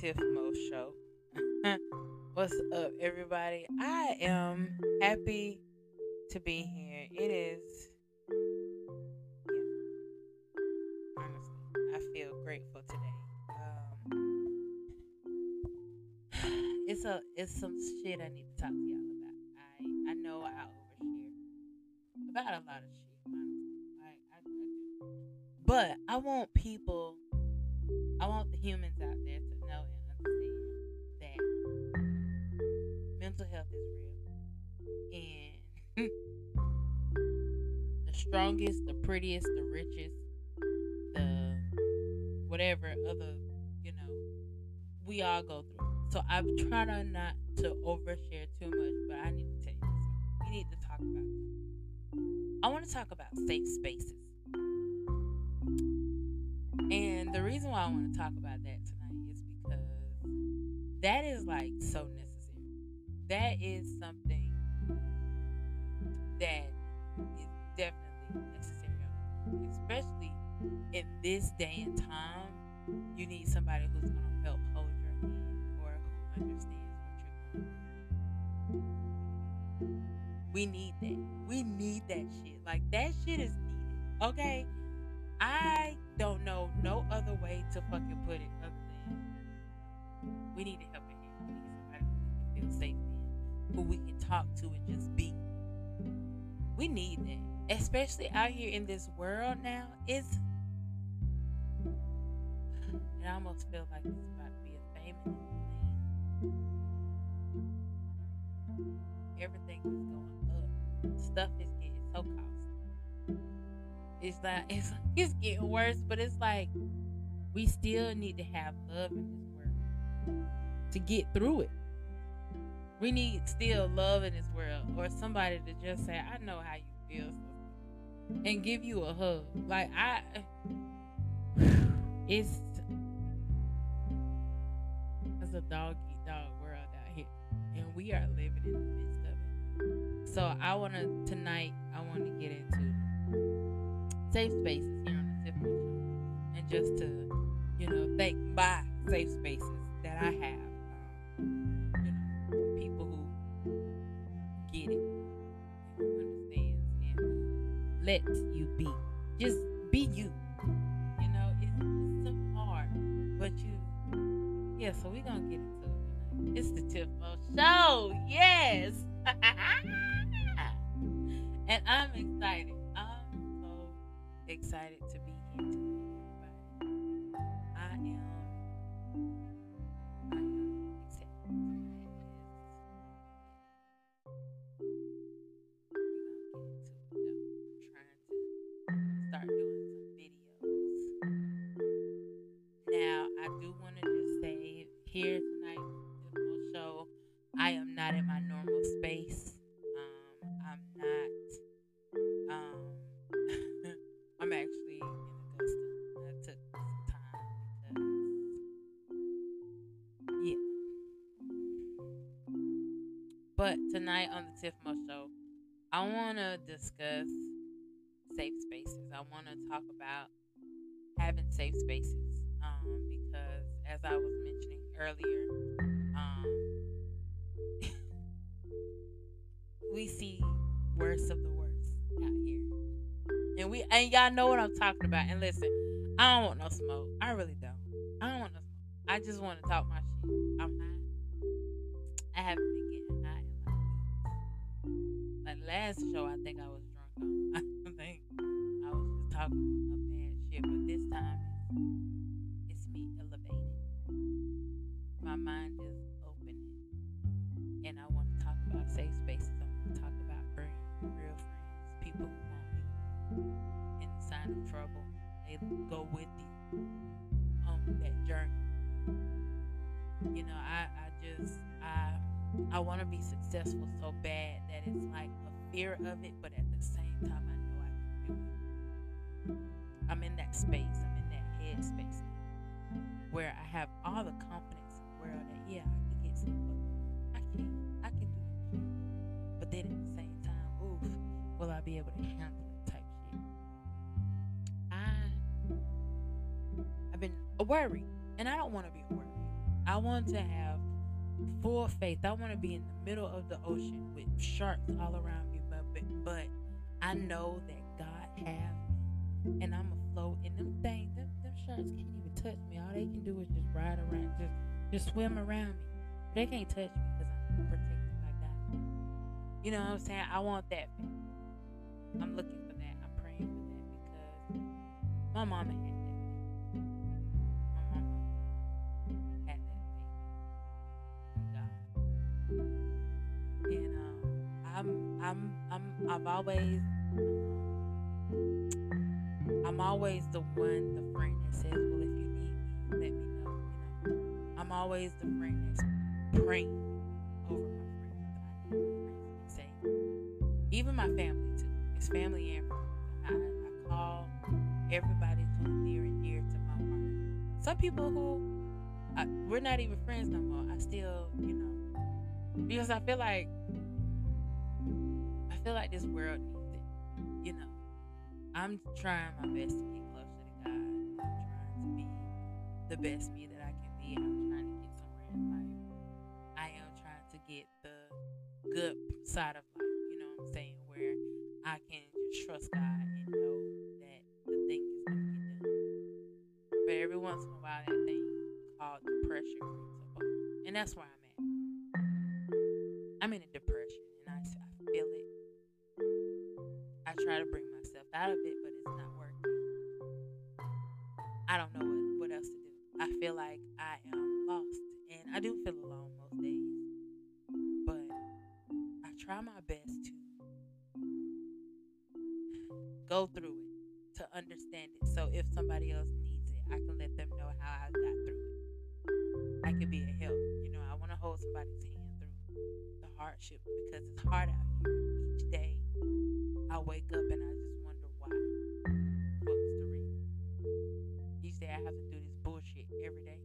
Tiff Mo Show. What's up, everybody? I am happy to be here. It is, yeah, honestly, I feel grateful today. Um, it's a, it's some shit I need to talk prettiest, the richest, the whatever other, you know, we all go through. So I'm trying to not to overshare too much, but I need to tell you something. We need to talk about something. I want to talk about safe spaces. And the reason why I want to talk about that tonight is because that is like so necessary. That is something that is definitely necessary, especially in this day and time. You need somebody who's going to help hold your hand or who understands what you're going through. We need that. We need that shit. Like that shit is needed. Okay? I don't know no other way to fucking put it other than we need to help it. We need somebody who we can feel safe in, who we can talk to and just be. We need that, especially out here in this world now. It's it almost feels like it's about to be a the land. Everything is going up. Stuff is getting so costly. It's like it's it's getting worse, but it's like we still need to have love in this world to get through it. We need still love in this world, or somebody to just say, "I know how you feel," and give you a hug. Like I, it's it's a dog eat dog world out here, and we are living in the midst of it. So I want to tonight. I want to get into safe spaces here on the Mo Show, and just to, you know, thank my safe spaces that I have. Lets you be. Just be you. You know, it's, so hard, but you, yeah. So we're gonna get into it. Tonight. It's the Tiff Mo Show. Yes. and I'm excited. I'm so excited to be here tonight, tonight on the Tiff Mo Show, I want to discuss safe spaces. I want to talk about having safe spaces um, because, as I was mentioning earlier, um, we see worst of the worst out here. And we and y'all know what I'm talking about. And listen, I don't want no smoke. I really don't. I don't want no smoke. I just want to talk my shit. I'm high. I haven't last show, I think I was drunk on. I think I was just talking a mad shit, but this time it's, it's me elevated. My mind is opening, and I want to talk about safe spaces. I want to talk about friends, real friends, people who want me in the sign of trouble. They go with you on that journey. You know, I, I just I I want to be successful so bad that it's like a fear of it, but at the same time I know I can do it. I'm in that space. I'm in that head space where I have all the confidence in the world that yeah, I can get some. I can. I can do shit. But then at the same time, oof, will I be able to handle it? Type shit. I I've been worried, and I don't want to be worried. I want to have full faith. I want to be in the middle of the ocean with sharks all around but I know that God has me, and I'm afloat. And them things, them, them sharks can't even touch me. All they can do is just ride around, just just swim around me. They can't touch me because I'm protected by God. You know what I'm saying? I want that. I'm looking for that. I'm praying for that because my mama had that. My mama had that God. And um, I'm I'm I've always I'm always the one, the friend that says, Well if you need me, let me know. You know. I'm always the friend that's praying over my friends I need my friends to be safe. Even my family too. It's family and friends. I, I call everybody who's near and dear to my heart. Some people who I, we're not even friends no more. I still, you know, because I feel like feel like this world needs it. You know, I'm trying my best to get closer to God. I'm trying to be the best me that I can be. I'm trying to get somewhere in life. I am trying to get the good side of life. You know what I'm saying? Where I can just trust God and know that the thing is gonna get done. But every once in a while, that thing called depression creeps up and that's where go through it, to understand it. So if somebody else needs it, I can let them know how I got through it. I could be a help. You know, I want to hold somebody's hand through the hardship because it's hard out here. Each day, I wake up and I just wonder why. What's the reason? Each day, I have to do this bullshit every day.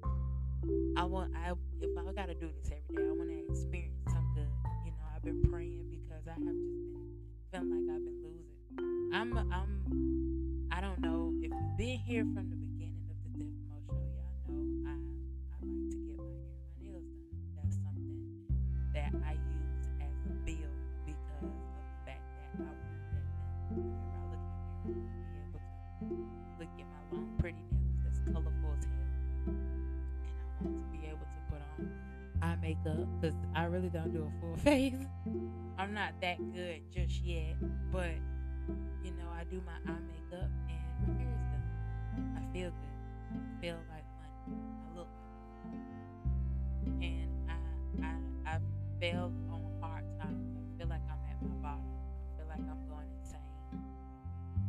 I want, I if I gotta do this every day, I want to experience some good. You know, I've been praying because I have just been feeling like I've been. I'm, I'm, I don't know if you've been here from the beginning of the Tiff Mo show. Y'all know I, I like to get my hair, my nails done. That's something that I use as a bill because of the fact that I want that. Whenever I look in the mirror, I want to be able to look at my long, pretty nails that's colorful as hell, and I want to be able to put on eye makeup because I really don't do a full face. I'm not that good just yet, but I do my eye makeup and my hair is done. I feel good. I feel like money. I look like money. And I I I fell on hard times. I feel like I'm at my bottom. I feel like I'm going insane.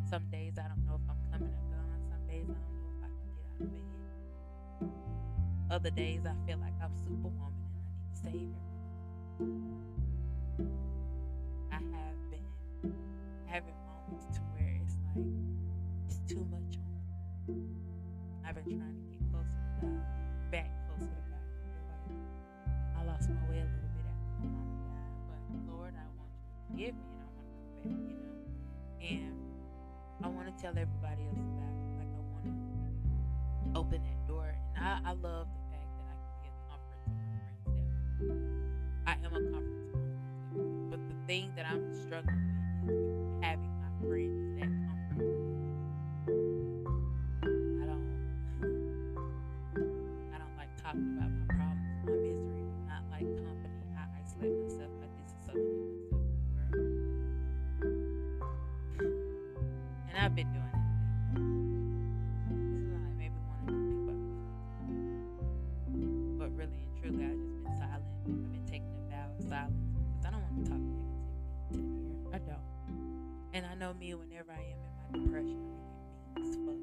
Some days I don't know if I'm coming or going. Some days I don't know if I can get out of bed. Other days I feel like I'm superwoman and I need to save everyone. And truly I've just been silent. I've been taking a vow of silence because I don't want to talk negativity to air. I don't. And I know me whenever I am in my depression, I get mean as fuck.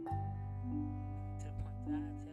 To the point that I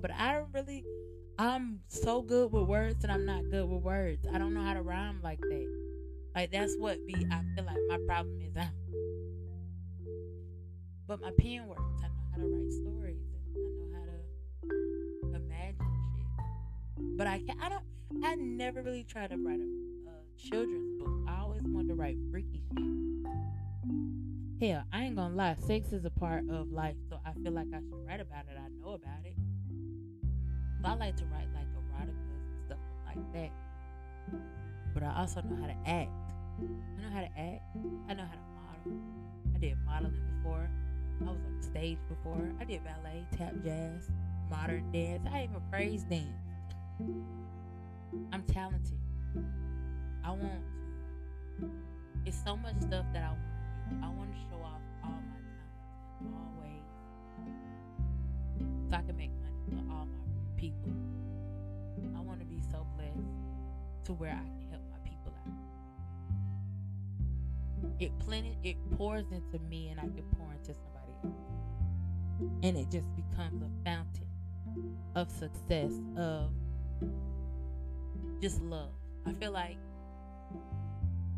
But I don't really. I'm so good with words and I'm not good with words. I don't know how to rhyme like that. Like that's what be I feel like my problem is out. But my pen works. I know how to write stories I know how to imagine shit. But I can not I don't I never really try to write a, a children's book. I always wanted to write freaky shit. Hell, I ain't gonna lie, sex is a part of life, so I feel like I should write about it. I know about it. I like to write like erotica and stuff like that. But I also know how to act. I know how to act. I know how to model. I did modeling before. I was on stage before. I did ballet, tap jazz, modern dance. I even praise dance. I'm talented. I want to. It's so much stuff that I want to do. I want to show off all my talents in all ways. So I can make people. I want to be so blessed to where I can help my people out. It plenty it pours into me and I can pour into somebody else. And it just becomes a fountain of success of just love. I feel like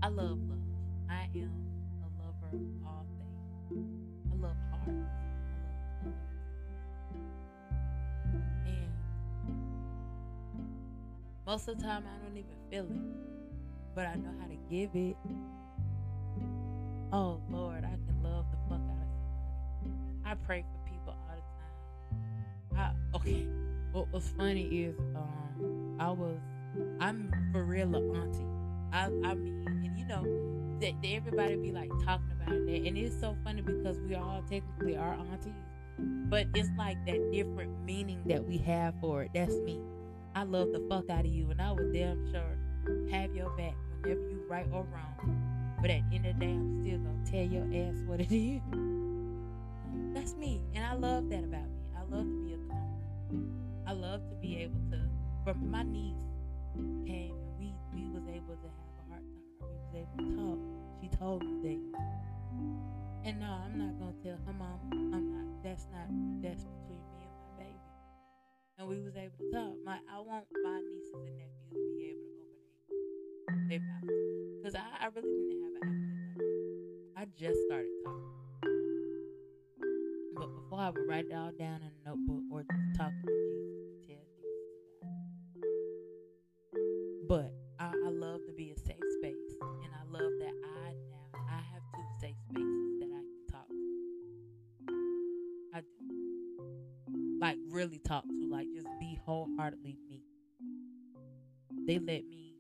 I love love. I am a lover of all things. I love hearts. Most of the time, I don't even feel it, but I know how to give it. Oh Lord, I can love the fuck out of somebody. I pray for people all the time. I, okay, what was funny is um I was I'm for real a auntie. I I mean, and you know, that everybody be like talking about that, and it's so funny because we all technically are aunties, but it's like that different meaning that we have for it. That's me. I love the fuck out of you, and I would damn sure have your back whenever you right or wrong. But at the end of the day, I'm still gonna tell your ass what it is. That's me, and I love that about me. I love to be a comfort. I love to be able to. For my niece, came and we we was able to have a heart heart. We was able to talk. She told me things. And no, I'm not gonna tell her mom. I'm not. That's not. That's between And we was able to talk. My I want my nieces and nephews to be able to open their mouth because I, I really didn't have an appetite like. I just started talking. But before I would write it all down in a notebook or just talk to Jesus They let me.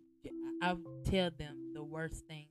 I, I tell them the worst things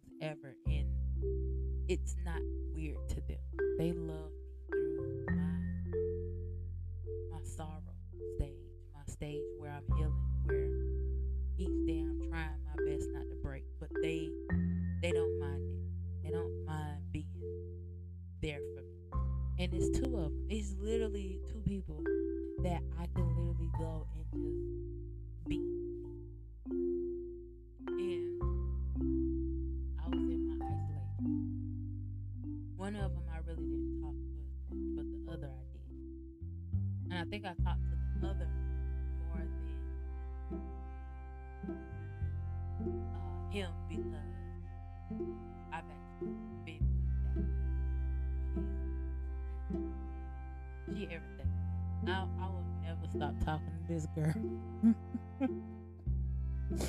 I think I talked to the other more than uh, him because I've actually been with that. She, she everything. I, I will never stop talking to this girl.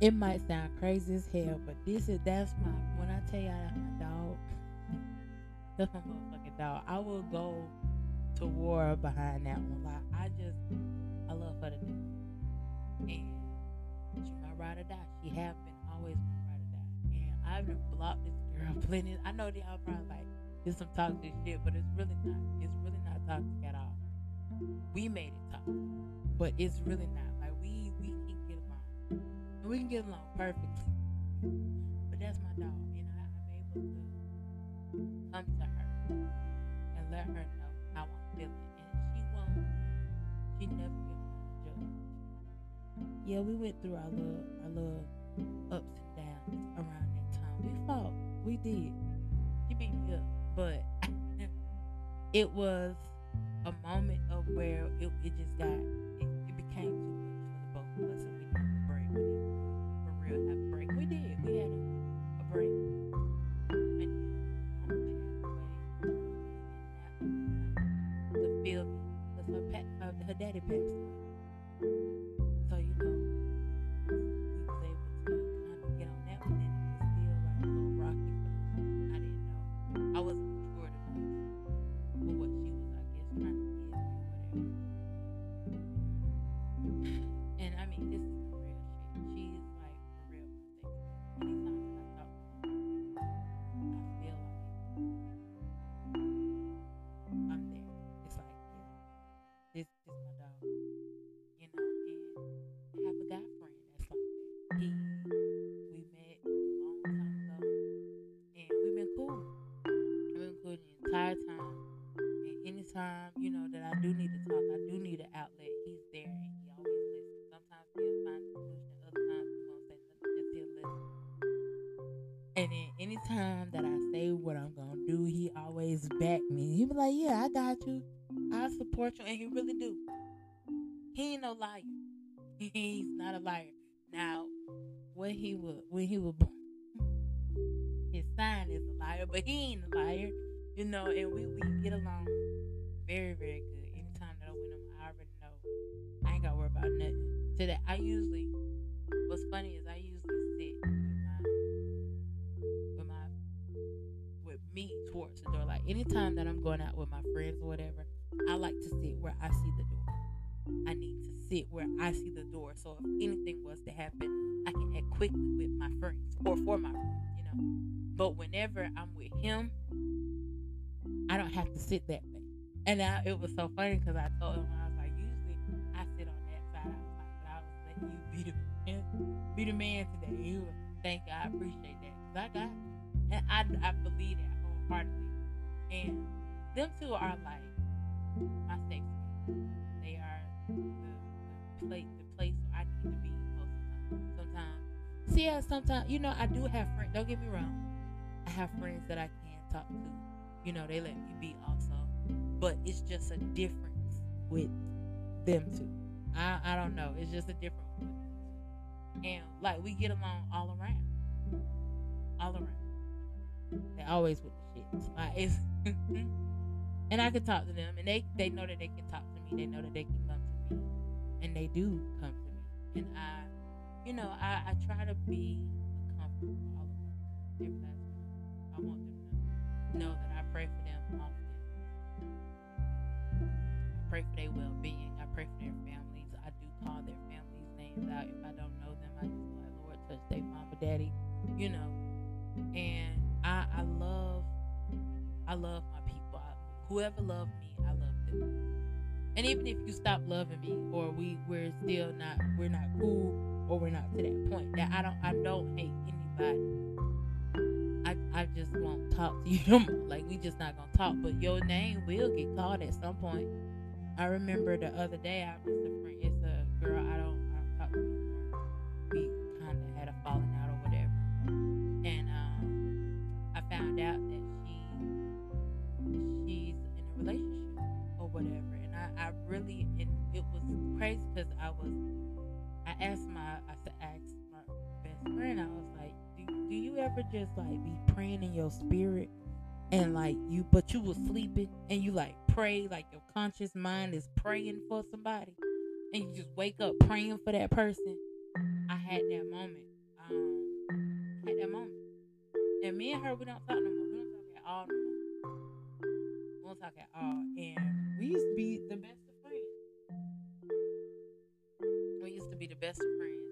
it might sound crazy as hell, but this is that's my when I tell y'all that's my dog. That's my motherfucking dog. I will go to war behind that one. Like I just I love her to death. And she my ride or die. She have been always my ride or die. And I've been blocked this girl plenty. I know y'all probably like it's some toxic shit, but it's really not. It's really not toxic at all. We made it toxic, but it's really not. Like we we can get along, and we can get along perfectly. But that's my dog, and I, I'm able to come to her and let her know Never yeah, we went through our little our little ups and downs around that time. We fought, we did. She beat me up, but it was a moment of where it, it just got it, it became too And then anytime that I say what I'm gonna do, he always back me. He be like, Yeah, I got you. I support you and he really do. He ain't no liar. He's not a liar. Now, when he was when he was born, his sign is a liar, but he ain't a liar, you know. And we we get along very very good. Anytime that I win him, I already know I ain't gotta worry about nothing. To that, I usually anytime that I'm going out with my friends or whatever, I like to sit where I see the door. I need to sit where I see the door. So if anything was to happen, I can act quickly with my friends or for my friends, you know. But whenever I'm with him, I don't have to sit that way. And I, it was so funny because I told him I was like, usually I sit on that side. I was like, but I was letting you be the man, be the man today. Was, thank you, I appreciate that because I got, and I I believe that wholeheartedly. And them two are like my safe space. They are the, the place the place where I need to be most of the time. Sometimes, see, yeah, sometimes you know I do have friends. Don't get me wrong. I have friends that I can talk to. You know, they let me be also, but it's just a difference with them two. I I don't know. It's just a difference with them two. And like we get along all around, all around. They always with the shit. Like it's. Mm-hmm. and I can talk to them, and they they know that they can talk to me. They know that they can come to me, and they do come to me. And I, you know, I, I try to be a comfort for all of them. I want them to know that I pray for them often. I pray for their well being. I pray for their families. I do call their families' names out. If I don't know them, I just like, Lord, touch their mama, daddy, you know. I love my people. I, whoever loved me, I love them. And even if you stop loving me, or we we're still not we're not cool, or we're not to that point, that I don't I don't hate anybody. I I just won't talk to you no more. Like we just not gonna talk. But your name will get called at some point. I remember the other day I was a friend. It's a girl I don't I don't talk to anymore. We kind of had a falling out or whatever, and um, I found out that crazy because I was, I asked my, I asked my best friend, I was like, do, do you ever just like be praying in your spirit and like you, but you was sleeping and you like pray, like your conscious mind is praying for somebody and you just wake up praying for that person? I had that moment. Um, I had that moment. And me and her, we don't talk no more. We don't talk at all no more. We don't talk at all. And we used to be the best the best of friends.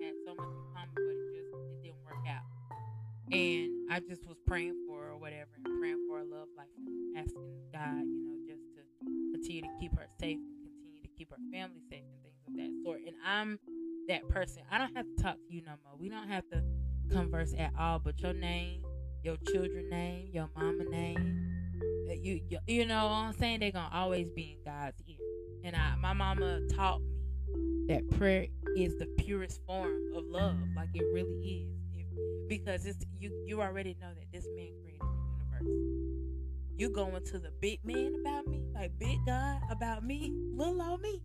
We had so much in common, but it just it didn't work out. And I just was praying for her or whatever, and praying for her love life, asking God, you know, just to continue to keep her safe and continue to keep her family safe and things of that sort. And I'm that person. I don't have to talk to you no more. We don't have to converse at all. But your name, your children name, your mama name, uh, you you, you know what I'm saying? They're gonna always be in God's ear. And I, my mama taught that prayer is the purest form of love. Like it really is. If, because it's you you already know that this man created the universe. You going to the big man about me, like big God about me, little on me.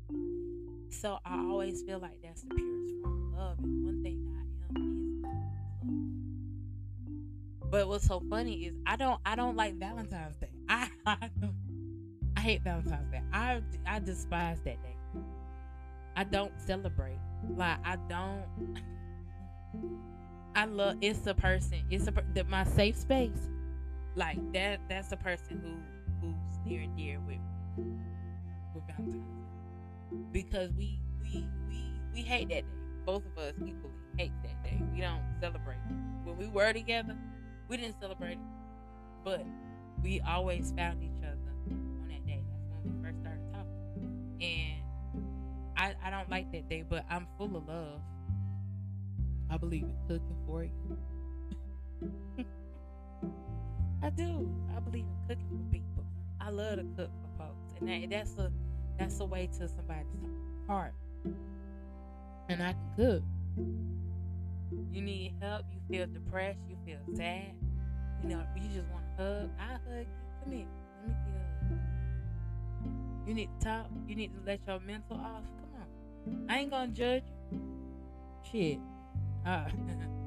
So I always feel like that's the purest form of love. And one thing that I am is. But what's so funny is I don't I don't like Valentine's Day. I I, I hate Valentine's Day. I I despise that day. I don't celebrate. Like I don't. I love. It's a person. It's a the, my safe space like that that's a person who who's near and dear with with Valentine's. Because we we we we hate that day. Both of us equally hate that day. We don't celebrate. When we were together, we didn't celebrate it. But we always found each other on that day. That's when we first started talking. And I, I don't like that day, but I'm full of love. I believe in cooking for you. I do. I believe in cooking for people. I love to cook for folks, and that, that's a that's a way to somebody's heart. And I can cook. You need help. You feel depressed. You feel sad. You know, you just want a hug. I hug you. Come here. Let me give you. You need to talk. You need to let your mental off. I ain't gonna judge you. Shit. Uh,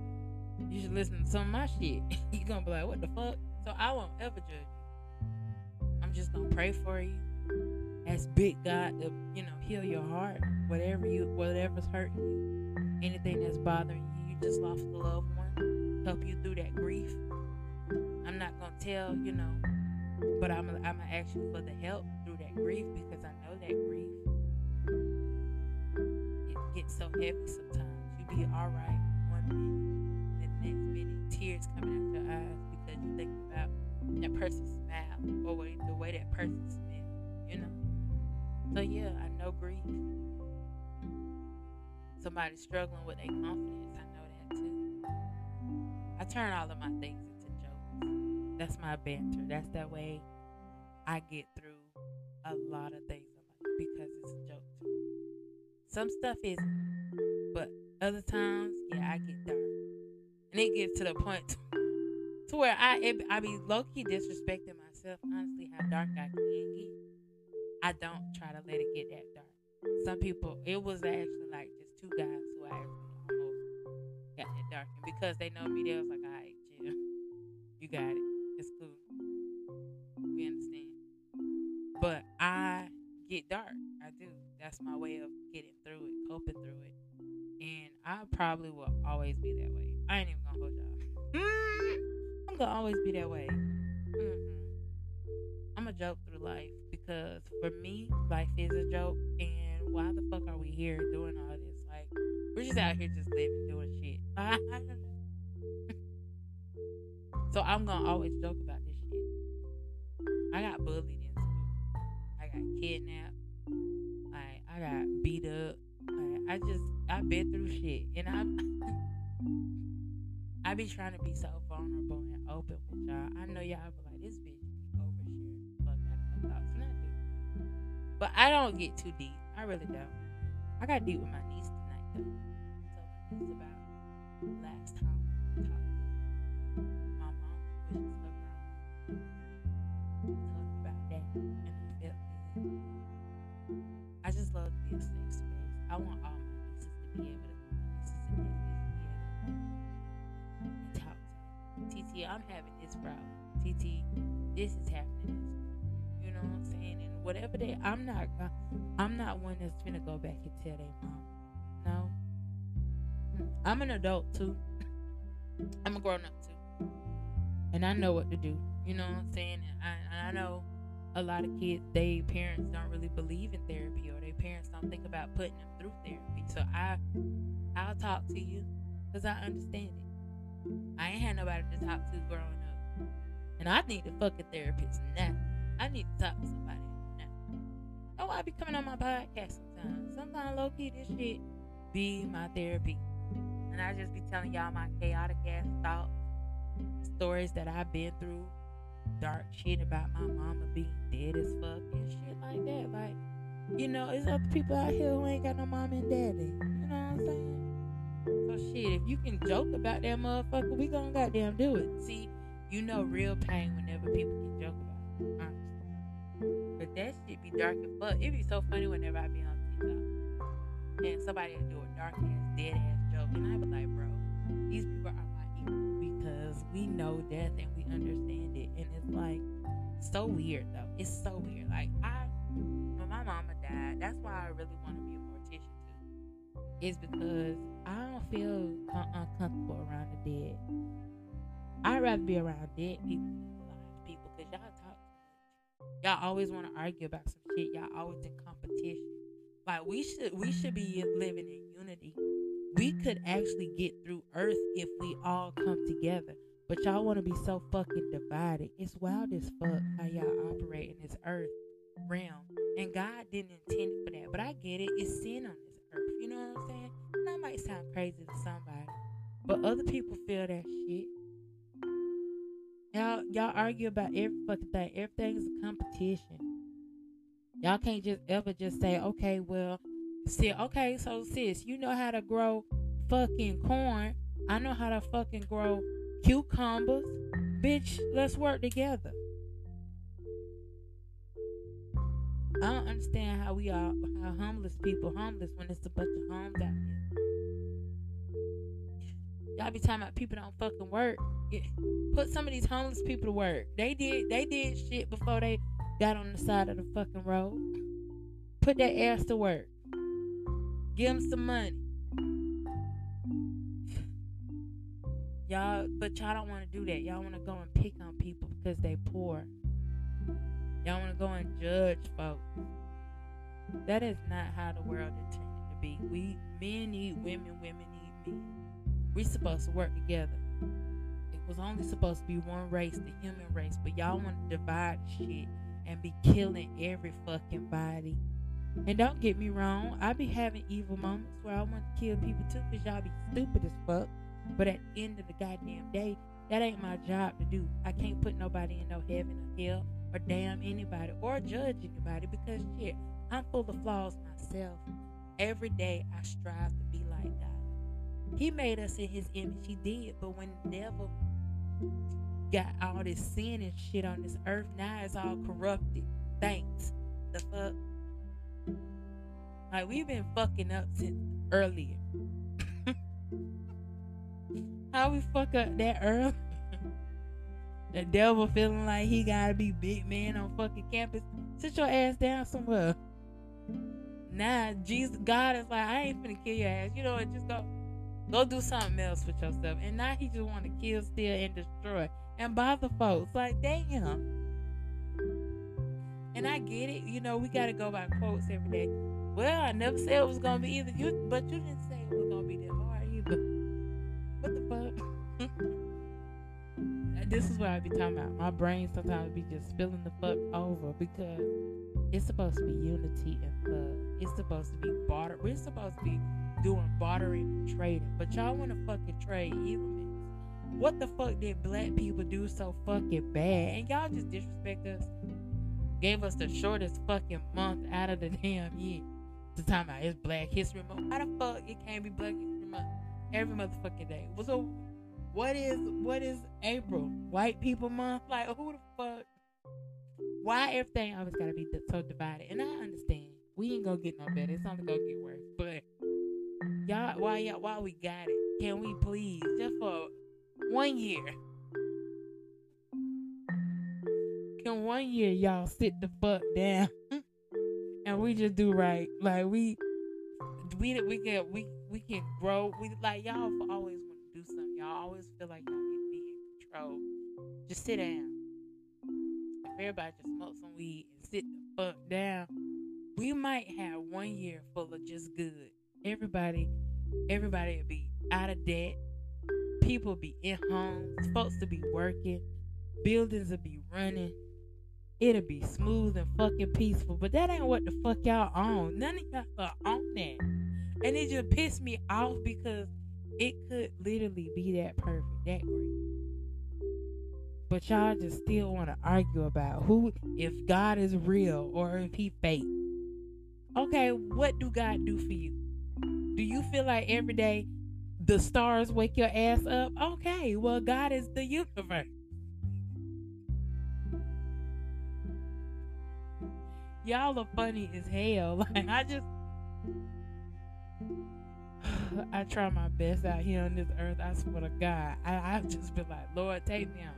you should listen to some of my shit. you gonna be like, what the fuck? So I won't ever judge you. I'm just gonna pray for you. Ask big God to, you know, heal your heart. Whatever you whatever's hurting you. Anything that's bothering you, you just lost a loved one. Help you through that grief. I'm not gonna tell, you know, but I'm I'm gonna ask you for the help through that grief because I know that grief it gets so heavy sometimes. You be all right one minute, the next minute, tears coming out your eyes because you think about that person's smile or the way that person smells, you know. So yeah, I know grief. Somebody struggling with their confidence, I know that too. I turn all of my things into jokes. That's my banter. That's that way I get through a lot of things Some stuff isn't, but other times, yeah, I get dark, and it gets to the point to where I it, I be low key disrespecting myself. Honestly, how dark I can get. I don't try to let it get that dark. Some people, it was actually like just two guys who I almost got that dark, and because they know me, they was like, "All right, Jim, you got it. It's cool. We understand." But I get dark. That's my way of getting through it, coping through it, and I probably will always be that way. I ain't even gonna hold y'all. Mm gonna always be that way. Mm-hmm. I'm a joke through life because for me, life is a joke. And why the fuck are we here doing all this? Like, we're just out here just living, doing shit. so I'm gonna always joke about this shit. I got bullied in school. I got kidnapped. I beat up. Like I just I've been through shit, and I'm. I be trying to be so vulnerable and open with y'all. I know y'all be like, this bitch oversharing. Fuck out of her thoughts. I. But I don't get too deep. I really don't. I got deep with my niece tonight, though. So about one that's gonna go back and tell their mom. No. Mm. I'm an adult too. I'm a grown up too. And I know what to do. You know what I'm saying? I, I know a lot of kids, they parents don't really believe in therapy or their parents don't think about putting them through therapy. So I, I'll talk to you because I understand it. I ain't had nobody to talk to growing up. And I need a fucking therapist now. I need to talk to somebody Oh, I be coming on my podcast sometimes. Sometimes low key this shit be my therapy. And I just be telling y'all my chaotic ass thoughts, stories that I've been through, dark shit about my mama being dead as fuck and shit like that. Like, you know, it's other people out here who ain't got no mom and daddy. You know what I'm saying? So shit, if you can joke about that motherfucker, we gonna goddamn do it. See, you know real pain whenever people can joke about. But that shit be dark as fuck. It be so funny whenever I be on TikTok and somebody do a dark ass, dead ass joke, and I be like, bro, these people are my equal because we know death and we understand it, and it's like so weird though. It's so weird. Like I, when my mama died, that's why I really want to be a mortician too. Is because I don't feel uncomfortable around the dead. I'd rather be around dead people Y'all always want to argue about some shit. Y'all always in competition. Like we should we should be living in unity. We could actually get through Earth if we all come together. But y'all want to be so fucking divided. It's wild as fuck how y'all operate in this Earth realm, and God didn't intend for that. But I get it. It's sin on this Earth. You know what I'm saying? And that might sound crazy to somebody, but other people feel that shit. Y'all, y'all argue about every fucking thing. Everything's a competition. Y'all can't just ever just say, okay, well, see, okay, so sis, you know how to grow fucking corn. I know how to fucking grow cucumbers. Bitch, let's work together. I don't understand how we are how homeless people homeless when it's a bunch of homes out here. Y'all be talking about people don't fucking work. Yeah. Put some of these homeless people to work. They did they did shit before they got on the side of the fucking road. Put that ass to work. Give them some money. Y'all, but y'all don't want to do that. Y'all want to go and pick on people because they poor. Y'all want to go and judge folks. That is not how the world intended to be. We men need women, women need men. We supposed to work together. It was only supposed to be one race, the human race, but y'all want to divide shit and be killing every fucking body. And don't get me wrong, I be having evil moments where I want to kill people too, cause y'all be stupid as fuck. But at the end of the goddamn day, that ain't my job to do. I can't put nobody in no heaven or hell or damn anybody or judge anybody because shit, I'm full of flaws myself. Every day I strive to be like God. He made us in his image, he did, but when the devil got all this sin and shit on this earth, now it's all corrupted. Thanks. The fuck? Like we've been fucking up since earlier. How we fuck up that early? the devil feeling like he gotta be big man on fucking campus. Sit your ass down somewhere. Nah, Jesus, God is like, I ain't finna kill your ass. You know what? Just go, go do something else with yourself. And now he just want to kill, steal, and destroy, and bother folks. Like, damn. And I get it. You know, we gotta go by quotes every day. Well, I never said it was gonna be either you, but you didn't say it was gonna be that hard either. What the fuck? this is what I be talking about. My brain sometimes be just spilling the fuck over because it's supposed to be unity and love. It's supposed to be barter. We're supposed to be doing bartering and trading, but y'all want to fucking trade humans. What the fuck did black people do so fucking bad? And y'all just disrespect us. Gave us the shortest fucking month out of the damn year. The time about it's Black History Month. How the fuck it can't be Black History Month every motherfucking day? So what is what is April? White People Month? Like who the fuck? Why everything always gotta be so divided? And I understand we ain't gonna get no better. It's only gonna get worse. But y'all, why y'all, why we got it? Can we please just for one year? Can one year y'all sit the fuck down and we just do right? Like we, we we can we we can grow. We like y'all always want to do something. Y'all always feel like y'all to be in control. Just sit down. Everybody just smoke some weed and sit the fuck down, we might have one year full of just good. Everybody, everybody will be out of debt. People be in homes. Folks to be working. Buildings will be running it'll be smooth and fucking peaceful. But that ain't what the fuck y'all on. None of y'all are on that. And it just pissed me off because it could literally be that perfect, that great. But y'all just still want to argue about who, if God is real or if he fake. Okay, what do God do for you? Do you feel like every day the stars wake your ass up. Okay, well, God is the universe. Y'all are funny as hell. Like I just I try my best out here on this earth. I swear to God. I, I've just been like, Lord, take me on.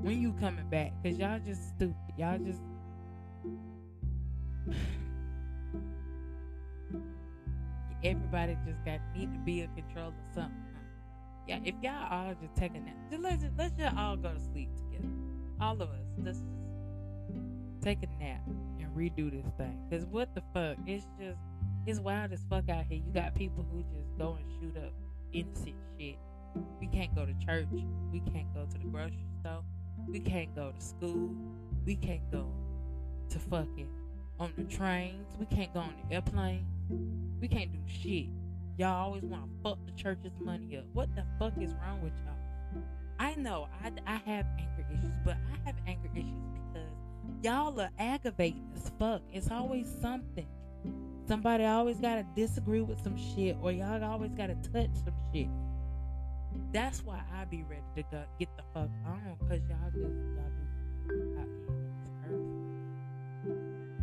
When you coming back? Cause y'all just stupid. Y'all just everybody just got need to be in control of something. Yeah, if y'all all just take a nap, just let's let's just all go to sleep together. All of us. Let's just take a nap and redo this thing. Cause what the fuck? It's just it's wild as fuck out here. You got people who just go and shoot up innocent shit. We can't go to church. We can't go to the grocery store. We can't go to school. We can't go to fucking on the trains. We can't go on the airplane. We can't do shit. Y'all always want to fuck the church's money up. What the fuck is wrong with y'all? I know I, I have anger issues, but I have anger issues because y'all are aggravating as fuck. It's always something. Somebody always gotta disagree with some shit, or y'all always gotta touch some shit. That's why I be ready to go get the fuck on, cause y'all just y'all be out here in this earth.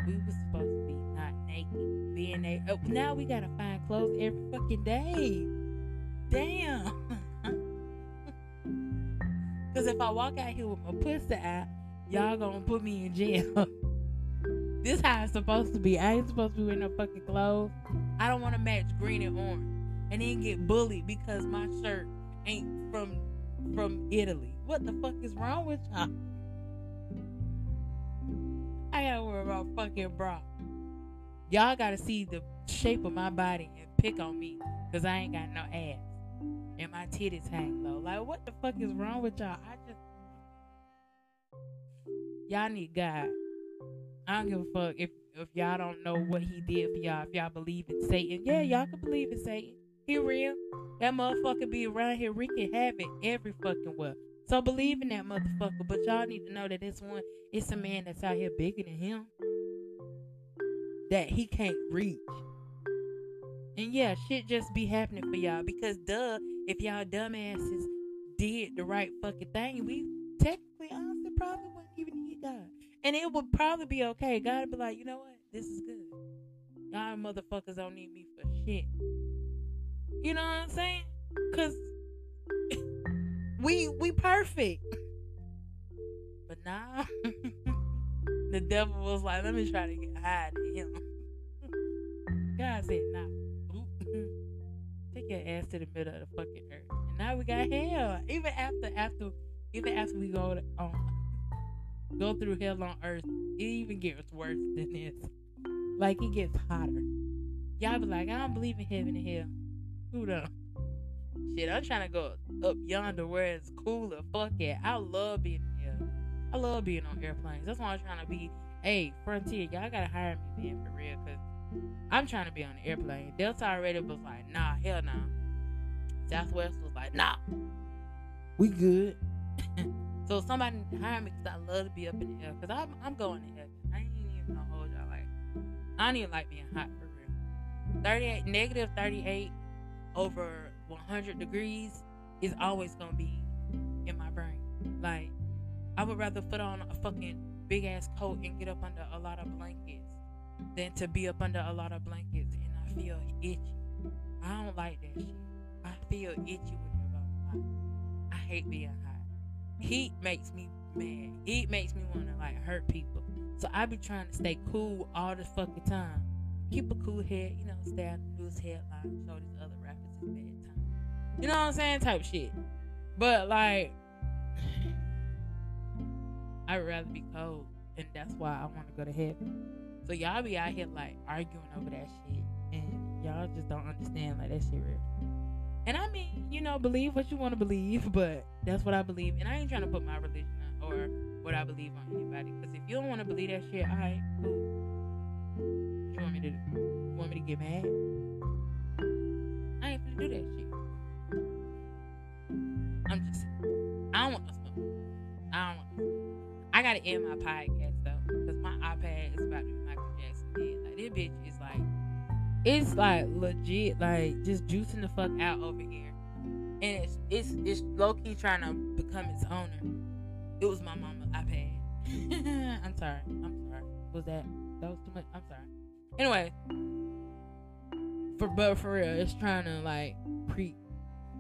We was supposed to be not naked, being a. Oh, now we gotta find clothes every fucking day. Damn. Cause if I walk out here with my pussy out, y'all gonna put me in jail. This how it's supposed to be. I ain't supposed to be wearing no fucking clothes. I don't want to match green and orange, and then get bullied because my shirt ain't from from Italy. What the fuck is wrong with y'all? I gotta worry about fucking bra. Y'all gotta see the shape of my body and pick on me, cause I ain't got no ass and my titties hang low. Like, what the fuck is wrong with y'all? I just y'all need God. I don't give a fuck if if y'all don't know what he did for y'all. If y'all believe in Satan, yeah, y'all can believe in Satan. He real. That motherfucker be around here wreaking havoc every fucking well. So believe in that motherfucker. But y'all need to know that this one, it's a man that's out here bigger than him. That he can't reach. And yeah, shit just be happening for y'all. Because duh, if y'all dumbasses did the right fucking thing, we technically honestly probably wouldn't even need God. And it would probably be okay. God would be like, you know what? This is good. Y'all motherfuckers don't need me for shit. You know what I'm saying? Cause we we perfect. But now the devil was like, let me try to get high to him. God said, nah. Take your ass to the middle of the fucking earth. And now we got hell. Even after after even after we go to, um go through hell on earth, it even gets worse than this. Like it gets hotter. Y'all be like, I don't believe in heaven and hell. Who don't? Shit, I'm trying to go up yonder where it's cooler. Fuck it. I love being here. I love being on airplanes. That's why I'm trying to be. Hey, Frontier, y'all gotta hire me, man, for real, cause I'm trying to be on the airplane. Delta already was like, nah, hell nah. Southwest was like, nah, we good. So somebody hire me because I love to be up in the air. Because I'm, I'm going to heaven. I ain't even gonna hold y'all like. I don't even like being hot for real. 38, negative 38 over 100 degrees is always gonna be in my brain. Like, I would rather put on a fucking big ass coat and get up under a lot of blankets than to be up under a lot of blankets and I feel itchy. I don't like that shit. I feel itchy when you're hot. I hate being hot heat makes me mad. Heat makes me want to like hurt people. So I be trying to stay cool all the fucking time. Keep a cool head, you know, stay out the news headline, show these other bad time. You know what I'm saying? Type shit. But like I'd rather be cold. And that's why I want to go to heaven. So y'all be out here like arguing over that shit. And y'all just don't understand like that shit real. And I mean, you know, believe what you want to believe, but that's what I believe. And I ain't trying to put my religion on, or what I believe on anybody. Because if you don't want to believe that shit, alright, cool. You want me to? You want me to get mad? Gonna do that shit. I'm just, I don't want no smoke. I don't want. I gotta end my podcast though, because my iPad is about to be Michael Jackson dead. Like this bitch is like it's like legit, like just juicing the fuck out over here. and it's it's it's low key trying to become its owner. It was my mama iPad. I'm sorry. I'm sorry. Was that that was too much? I'm sorry. Anyway, for but for real, it's trying to like pre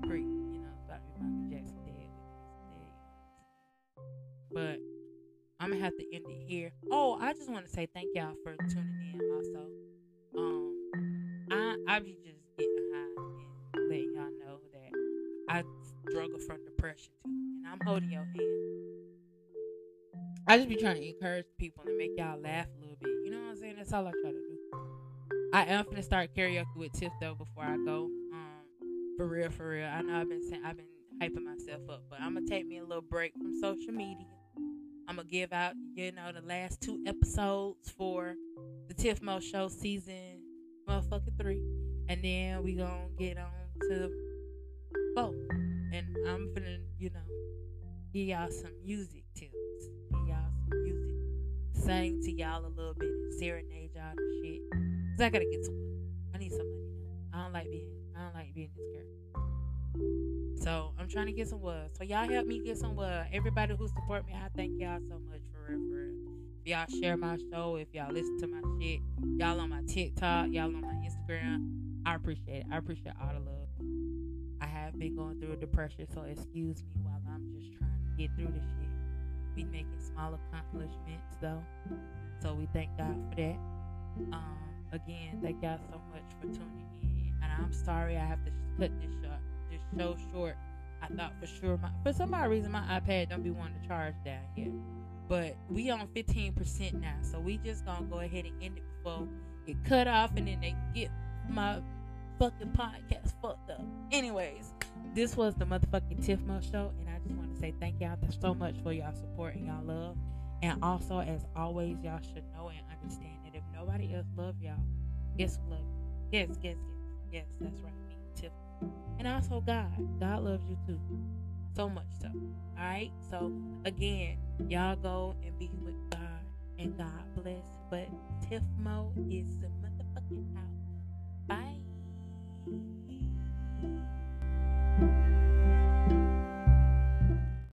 pre you know about Michael Jackson dead. But I'm gonna have to end it here. Oh, I just want to say thank y'all for tuning in. Also, um, I I be just getting high and letting y'all know that I struggle from depression too, and I'm holding your hand. I just be trying to encourage people and make y'all laugh a little bit. You know what I'm saying? That's all I try to. I am gonna start karaoke with Tiff though before I go. Um, for real, for real. I know I've been saying I've been hyping myself up, but I'm gonna take me a little break from social media. I'm gonna give out, you know, the last two episodes for the Tiff Mo Show season motherfucking three, and then we gonna get on to four. And I'm gonna, you know, give y'all some music tips, give y'all some music, sing to y'all a little bit, serenade y'all and shit. Cause I gotta get some. I need some money now. I don't like being. I don't like being this girl. So I'm trying to get some wood. So y'all help me get some wood. Everybody who support me, I thank y'all so much for real, for real. If y'all share my show, if y'all listen to my shit, y'all on my TikTok, y'all on my Instagram, I appreciate it. I appreciate all the love. I have been going through a depression, so excuse me while I'm just trying to get through this shit. We making small accomplishments though, so we thank God for that. Um, again, thank y'all so much for tuning in, and I'm sorry I have to cut this short, this show short. I thought for sure my for some odd reason my iPad don't be wanting to charge down here, but we on 15% now, so we just gonna go ahead and end it before it cut off, and then they get my fucking podcast fucked up. Anyways, this was the motherfucking Tiff Mo show, and I just want to say thank y'all so much for y'all support and y'all love. And also, as always, y'all should know and understand nobody else love y'all, guess who mm. love you? Yes, yes, yes, yes, that's right, me, Tiff. And also God. God loves you too. So much so. Alright? So again, y'all go and be with God and God bless. But Tiff Mo is the motherfucking out. Bye.